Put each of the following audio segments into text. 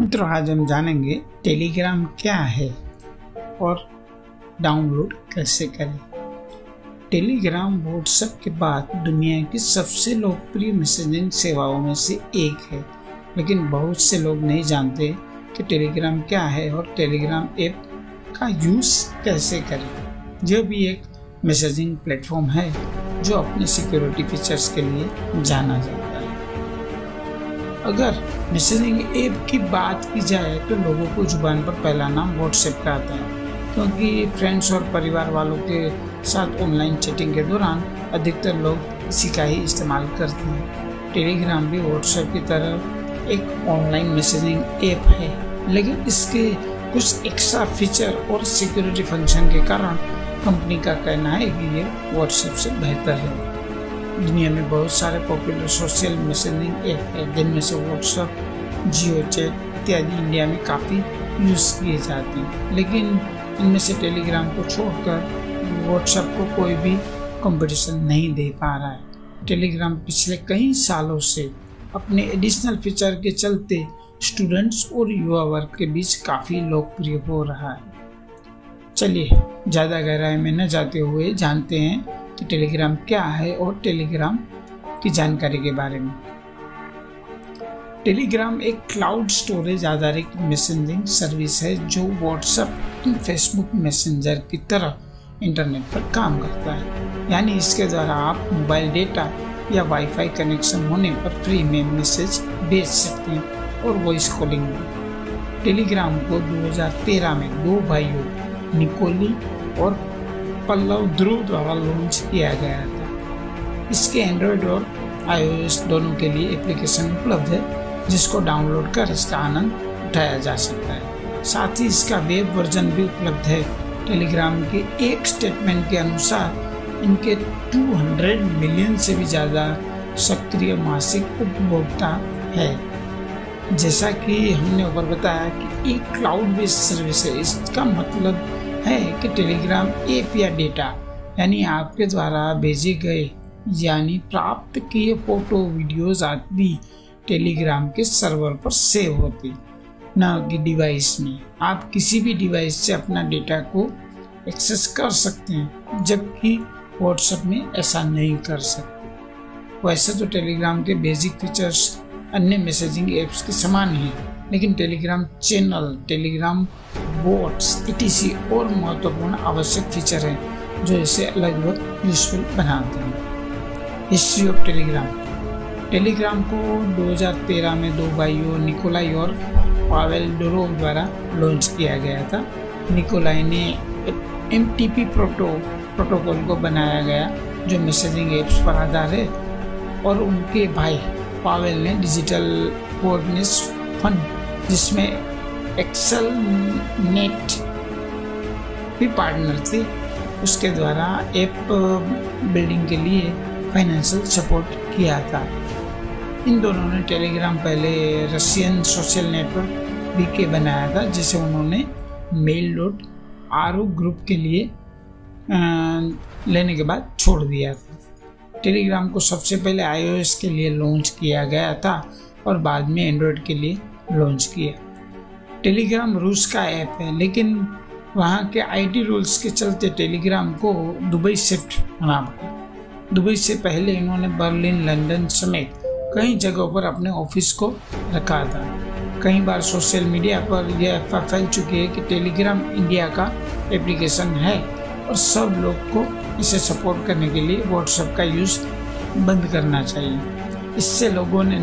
मित्रों, आज हम जानेंगे टेलीग्राम क्या है और डाउनलोड कैसे करें। टेलीग्राम व्हाट्सएप के बाद दुनिया की सबसे लोकप्रिय मैसेजिंग सेवाओं में से एक है। लेकिन बहुत से लोग नहीं जानते कि टेलीग्राम क्या है और टेलीग्राम ऐप का यूज़ कैसे करें। यह भी एक मैसेजिंग प्लेटफॉर्म है जो अपने सिक्योरिटी फीचर्स के लिए जाना जाता है। अगर मैसेजिंग ऐप की बात की जाए तो लोगों को ज़ुबान पर पहला नाम व्हाट्सएप का आता है। क्योंकि फ्रेंड्स और परिवार वालों के साथ ऑनलाइन चैटिंग के दौरान अधिकतर लोग इसी का ही इस्तेमाल करते हैं। टेलीग्राम भी व्हाट्सएप की तरह एक ऑनलाइन मैसेजिंग ऐप है। लेकिन इसके कुछ एक्स्ट्रा फीचर और सिक्योरिटी फ़ंक्शन के कारण कंपनी का कहना है कि ये व्हाट्सएप से बेहतर है। दुनिया में बहुत सारे पॉपुलर सोशल मैसेजिंग ऐप है, जिनमें से व्हाट्सएप जियो चैट इत्यादि इंडिया में काफ़ी यूज़ किए जाते हैं। लेकिन इनमें से टेलीग्राम को छोड़कर व्हाट्सएप को कोई भी कंपटीशन नहीं दे पा रहा है। टेलीग्राम पिछले कई सालों से अपने एडिशनल फीचर के चलते स्टूडेंट्स और युवा वर्ग के बीच काफ़ी लोकप्रिय हो रहा है। चलिए, ज़्यादा गहराई में न जाते हुए जानते हैं कि टेलीग्राम क्या है और टेलीग्राम की जानकारी के बारे में? टेलीग्राम एक क्लाउड स्टोरेज आधारित मैसेजिंग सर्विस है जो व्हाट्सएप एंड फेसबुक मैसेंजर की तरह इंटरनेट पर काम करता है। यानी इसके द्वारा आप मोबाइल डेटा या वाईफाई कनेक्शन होने पर फ्री में मैसेज भेज सकते हैं और वॉइस कॉलिंग में। टेलीग्राम को 2013 में दो भाइयों निकोली और पल्लव ध्रुव द्वारा लॉन्च किया गया था। इसके एंड्रॉयड और आईओएस दोनों के लिए एप्लीकेशन उपलब्ध है, जिसको डाउनलोड कर इसका आनंद उठाया जा सकता है। साथ ही इसका वेब वर्जन भी उपलब्ध है। टेलीग्राम के एक स्टेटमेंट के अनुसार, इनके 200 मिलियन से भी ज़्यादा सक्रिय मासिक उपभोक्ता है। जैसा कि हमने ऊपर बताया कि एक क्लाउड बेस्ड सर्विस है, इसका मतलब है कि टेलीग्राम ऐप या डेटा, यानी आपके द्वारा भेजे गए, यानी प्राप्त किए फ़ोटो, वीडियोस आदि टेलीग्राम के सर्वर पर सेव होते, न कि डिवाइस में। आप किसी भी डिवाइस से अपना डेटा को एक्सेस कर सकते हैं, जबकि व्हाट्सएप में ऐसा नहीं कर सकते। वैसे तो टेलीग्राम के बेसिक फीचर्स अन्य मैसेजिंग एप्स के समान हैं, लेकिन टेलीग्राम चैनल, टेलीग्राम बोट्स ई और महत्वपूर्ण आवश्यक फीचर हैं, जो इसे अलग अलग यूजफुल बनाते हैं। हिस्ट्री ऑफ़ टेलीग्राम टेलीग्राम को 2013 में दो भाइयों निकोलाई और पावेल डोरोव द्वारा लॉन्च किया गया था। निकोलाई ने M T P proto protocol को बनाया गया, जो मैसेजिंग एप्स पर आधार है, और उनके भाई पावेल ने डिजिटल कोऑर्डिनेट्स फंड जिसमें एक्सेल नेट भी पार्टनर थे। उसके द्वारा ऐप बिल्डिंग के लिए फाइनेंशियल सपोर्ट किया था। इन दोनों ने टेलीग्राम पहले रशियन सोशल नेटवर्क भी के बनाया था जिसे उन्होंने मेल डॉट आर ग्रुप के लिए आ, लेने के बाद छोड़ दिया था। टेलीग्राम को सबसे पहले आईओएस के लिए लॉन्च किया गया था और बाद में एंड्रॉयड के लिए लॉन्च किया। टेलीग्राम रूस का ऐप है, लेकिन वहाँ के आईटी रूल्स के चलते टेलीग्राम को दुबई शिफ्ट होना पड़ा। दुबई से पहले इन्होंने बर्लिन, लंदन समेत कई जगहों पर अपने ऑफ़िस को रखा था। कई बार सोशल मीडिया पर यह अफवाह फैल चुकी है कि टेलीग्राम इंडिया का एप्लीकेशन है और सब लोग को इसे सपोर्ट करने के लिए व्हाट्सएप का यूज़ बंद करना चाहिए। इससे लोगों ने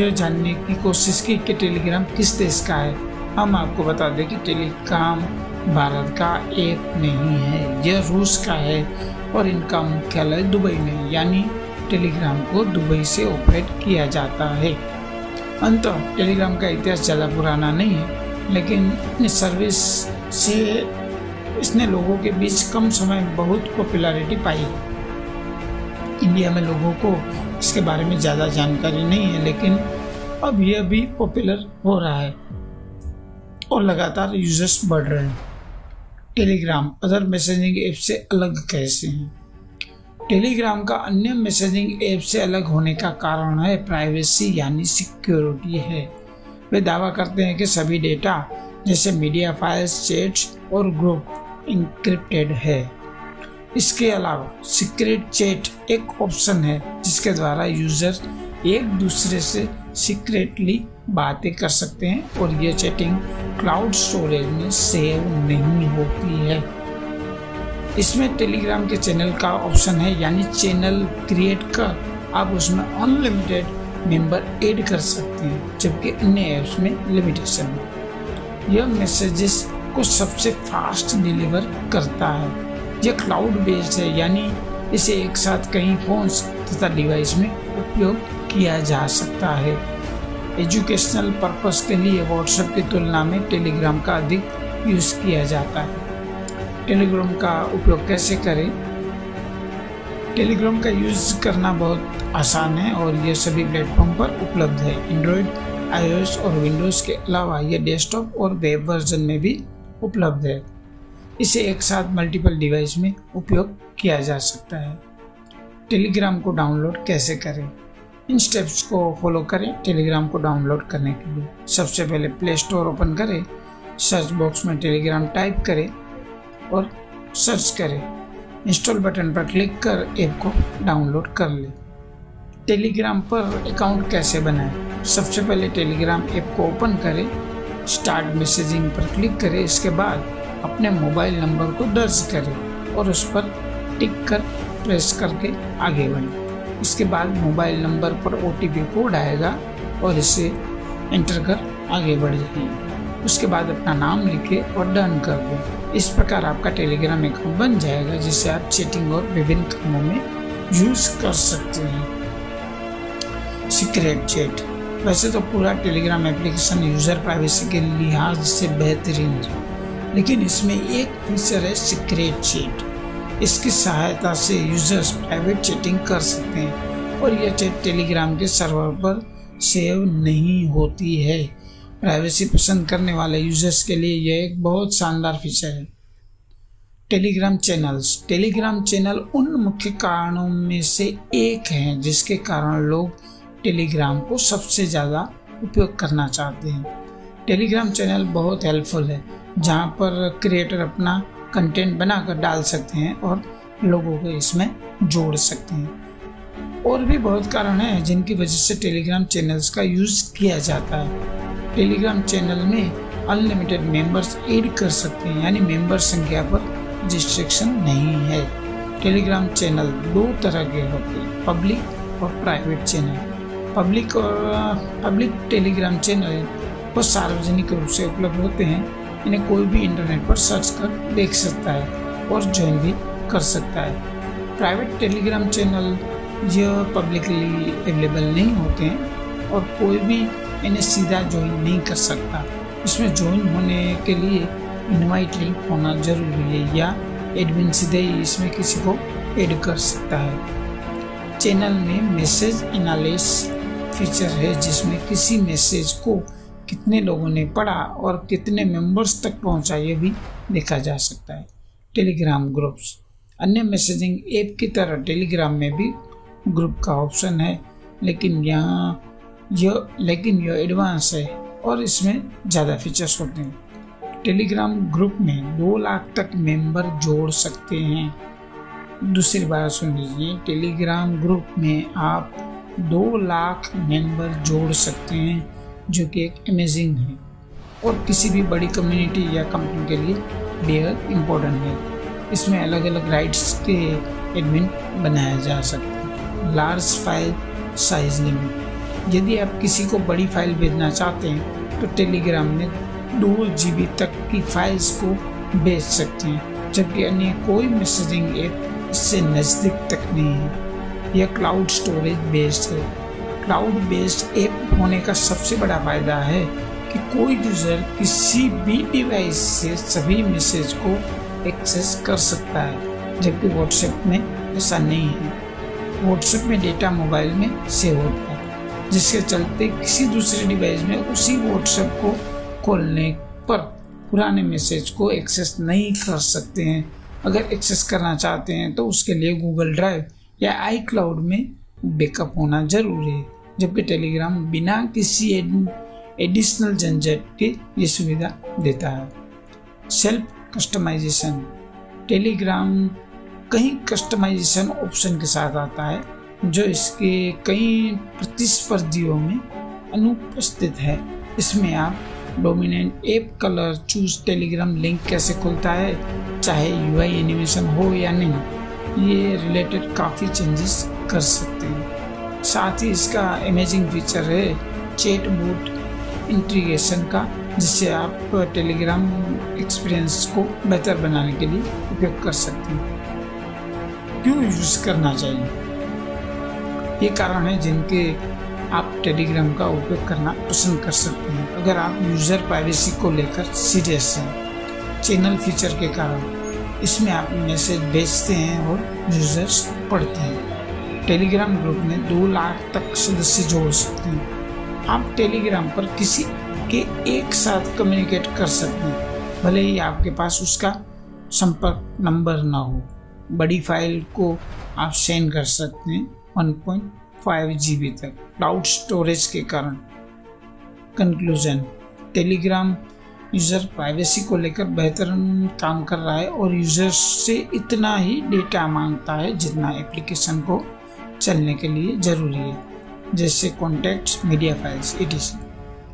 यह जानने की कोशिश की कि टेलीग्राम किस देश का है। हम आपको बता दें कि टेलीग्राम भारत का ऐप नहीं है, यह रूस का है और इनका मुख्यालय दुबई में, यानी टेलीग्राम को दुबई से ऑपरेट किया जाता है। अंत टेलीग्राम का इतिहास ज़्यादा पुराना नहीं है, लेकिन इस सर्विस से इसने लोगों के बीच कम समय में बहुत पॉपुलैरिटी पाई इंडिया में लोगों को इसके बारे में ज़्यादा जानकारी नहीं है, लेकिन अब यह भी पॉपुलर हो रहा है। और लगातार यूज़र्स बढ़ रहे हैं। टेलीग्राम अदर मैसेजिंग ऐप से अलग कैसे हैं? टेलीग्राम का अन्य मैसेजिंग ऐप से अलग होने का कारण है प्राइवेसी यानी सिक्योरिटी है। वे दावा करते हैं कि सभी डेटा जैसे मीडिया फाइल्स चैट्स और ग्रुप इंक्रिप्टेड है। इसके अलावा सीक्रेट चैट एक ऑप्शन है, जिसके द्वारा यूज़र एक दूसरे से सीक्रेटली बातें कर सकते हैं और ये चैटिंग क्लाउड स्टोरेज में सेव नहीं होती है। इसमें टेलीग्राम के चैनल का ऑप्शन है, यानी चैनल क्रिएट कर आप उसमें अनलिमिटेड मेंबर ऐड कर सकते हैं, जबकि अन्य ऐप्स में लिमिटेशन है। यह मैसेजेस को सबसे फास्ट डिलीवर करता है। यह क्लाउड बेस्ड है, यानी इसे एक साथ कई फोन्स तथा डिवाइस में उपयोग किया जा सकता है। एजुकेशनल पर्पस के लिए व्हाट्सएप की तुलना में टेलीग्राम का अधिक यूज़ किया जाता है। टेलीग्राम का उपयोग कैसे करें? टेलीग्राम का यूज़ करना बहुत आसान है और यह सभी प्लेटफॉर्म पर उपलब्ध है। एंड्रॉयड आईओएस और विंडोज़ के अलावा यह डेस्कटॉप और वेब वर्जन में भी उपलब्ध है। इसे एक साथ मल्टीपल डिवाइस में उपयोग किया जा सकता है। टेलीग्राम को डाउनलोड कैसे करें? इन स्टेप्स को फॉलो करें टेलीग्राम को डाउनलोड करने के लिए। सबसे पहले प्ले स्टोर ओपन करें सर्च बॉक्स में टेलीग्राम टाइप करें और सर्च करें। इंस्टॉल बटन पर क्लिक कर ऐप को डाउनलोड कर लें। टेलीग्राम पर अकाउंट कैसे बनाएँ? सबसे पहले टेलीग्राम ऐप को ओपन करें स्टार्ट मैसेजिंग पर क्लिक करें, इसके बाद अपने मोबाइल नंबर को दर्ज करें और उस पर टिक कर प्रेस करके आगे बढ़ें। इसके बाद मोबाइल नंबर पर ओटीपी कोड आएगा और इसे एंटर कर आगे बढ़ जाइए उसके बाद अपना नाम लिखे और डन कर दें। इस प्रकार आपका टेलीग्राम अकाउंट बन जाएगा जिससे आप चैटिंग और विभिन्न कामों में यूज़ कर सकते हैं। सीक्रेट चैट वैसे तो पूरा टेलीग्राम एप्लीकेशन यूज़र प्राइवेसी के लिहाज से बेहतरीन है, लेकिन इसमें एक फीचर है सीक्रेट चैट इसकी सहायता से यूज़र्स प्राइवेट चैटिंग कर सकते हैं। और यह चैट टेलीग्राम के सर्वर पर सेव नहीं होती है। प्राइवेसी पसंद करने वाले यूज़र्स के लिए यह एक बहुत शानदार फीचर है। टेलीग्राम चैनल्स टेलीग्राम चैनल उन मुख्य कारणों में से एक है, जिसके कारण लोग टेलीग्राम को सबसे ज़्यादा उपयोग करना चाहते हैं। टेलीग्राम चैनल बहुत हेल्पफुल है, जहाँ पर क्रिएटर अपना कंटेंट बनाकर डाल सकते हैं और लोगों को इसमें जोड़ सकते हैं। और भी बहुत कारण हैं जिनकी वजह से टेलीग्राम चैनल्स का यूज़ किया जाता है। टेलीग्राम चैनल में अनलिमिटेड मेंबर्स ऐड कर सकते हैं, यानी मेंबर संख्या पर रिस्ट्रिक्शन नहीं है। टेलीग्राम चैनल दो तरह के होते हैं पब्लिक और प्राइवेट चैनल पब्लिक और पब्लिक टेलीग्राम चैनल वो सार्वजनिक रूप से उपलब्ध होते हैं। इन्हें कोई भी इंटरनेट पर सर्च कर देख सकता है और ज्वाइन भी कर सकता है। प्राइवेट टेलीग्राम चैनल यह पब्लिकली अवेलेबल नहीं होते हैं और कोई भी इन्हें सीधा ज्वाइन नहीं कर सकता। इसमें ज्वाइन होने के लिए इनवाइट लिंक होना ज़रूरी है या एडमिन सीधे ही इसमें किसी को ऐड कर सकता है। चैनल में मैसेज एनालिस फीचर है जिसमें किसी मैसेज को कितने लोगों ने पढ़ा और कितने मेंबर्स तक पहुँचा ये भी देखा जा सकता है। टेलीग्राम ग्रुप्स अन्य मैसेजिंग ऐप की तरह टेलीग्राम में भी ग्रुप का ऑप्शन है, लेकिन यहाँ यह, लेकिन यह एडवांस है और इसमें ज़्यादा फीचर्स होते हैं। टेलीग्राम ग्रुप में दो लाख तक मेंबर जोड़ सकते हैं। दूसरी बात सुन लीजिए टेलीग्राम ग्रुप में आप दो लाख मेंबर जोड़ सकते हैं। जो कि एक अमेजिंग है। और किसी भी बड़ी कम्युनिटी या कंपनी के लिए बेहद इम्पोर्टेंट है। इसमें अलग अलग राइट्स के एडमिन बनाया जा सकता है। लार्ज फ़ाइल साइज़ लिमिट यदि आप किसी को बड़ी फ़ाइल भेजना चाहते हैं तो टेलीग्राम में दो जी तक की फाइल्स को भेज सकते हैं, जबकि अन्य कोई मैसेजिंग ऐप इससे नज़दीक तक नहीं है। यह क्लाउड स्टोरेज बेस्ड है। क्लाउड बेस्ड ऐप होने का सबसे बड़ा फ़ायदा है कि कोई यूज़र किसी भी डिवाइस से सभी मैसेज को एक्सेस कर सकता है, जबकि व्हाट्सएप में ऐसा नहीं है। व्हाट्सएप में डेटा मोबाइल में सेव होता है, जिसके चलते किसी दूसरे डिवाइस में उसी व्हाट्सएप को खोलने पर पुराने मैसेज को एक्सेस नहीं कर सकते हैं। अगर एक्सेस करना चाहते हैं तो उसके लिए गूगल ड्राइव या आई क्लाउड में बैकअप होना ज़रूरी है। जबकि टेलीग्राम बिना किसी एडिशनल झंझट के ये सुविधा देता है। सेल्फ कस्टमाइजेशन टेलीग्राम कई कस्टमाइजेशन ऑप्शन के साथ आता है, जो इसके कई प्रतिस्पर्धियों में अनुपस्थित है। इसमें आप dominant app colour choose Telegram link कैसे खुलता है, चाहे यूआई एनिमेशन हो या नहीं, ये रिलेटेड काफ़ी चेंजेस कर सकते हैं। साथ ही इसका इमेजिंग फीचर है चेट बूट इंट्रीगेशन का, जिससे आप टेलीग्राम एक्सपीरियंस को बेहतर बनाने के लिए उपयोग कर सकते हैं। क्यों यूज़ करना चाहिए? ये कारण है जिनके आप टेलीग्राम का उपयोग करना पसंद कर सकते हैं। अगर आप यूज़र प्राइवेसी को लेकर सीरियस हैं चैनल फीचर के कारण, इसमें आप मैसेज भेजते हैं और यूज़र्स पढ़ते हैं। टेलीग्राम ग्रुप में दो लाख तक सदस्य जोड़ सकते हैं। आप टेलीग्राम पर किसी के एक साथ कम्युनिकेट कर सकते हैं। भले ही आपके पास उसका संपर्क नंबर ना हो। बड़ी फ़ाइल को आप सेंड कर सकते हैं 1.5 जीबी तक। क्लाउड स्टोरेज के कारण। कंक्लूजन टेलीग्राम यूज़र प्राइवेसी को लेकर बेहतर काम कर रहा है और यूज़र से इतना ही डेटा माँगता है जितना एप्लीकेशन को चलने के लिए ज़रूरी है जैसे contacts media files ETC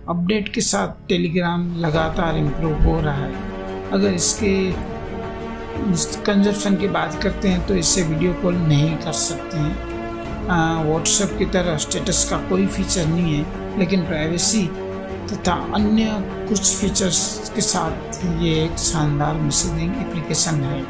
update के साथ टेलीग्राम लगातार इम्प्रूव हो रहा है। अगर इसके कंजप्शन की बात करते हैं तो इससे वीडियो कॉल नहीं कर सकते हैं। व्हाट्सएप की तरह स्टेटस का कोई फीचर नहीं है, लेकिन प्राइवेसी तथा अन्य कुछ फीचर्स के साथ ये एक शानदार मैसेजिंग एप्लीकेशन है।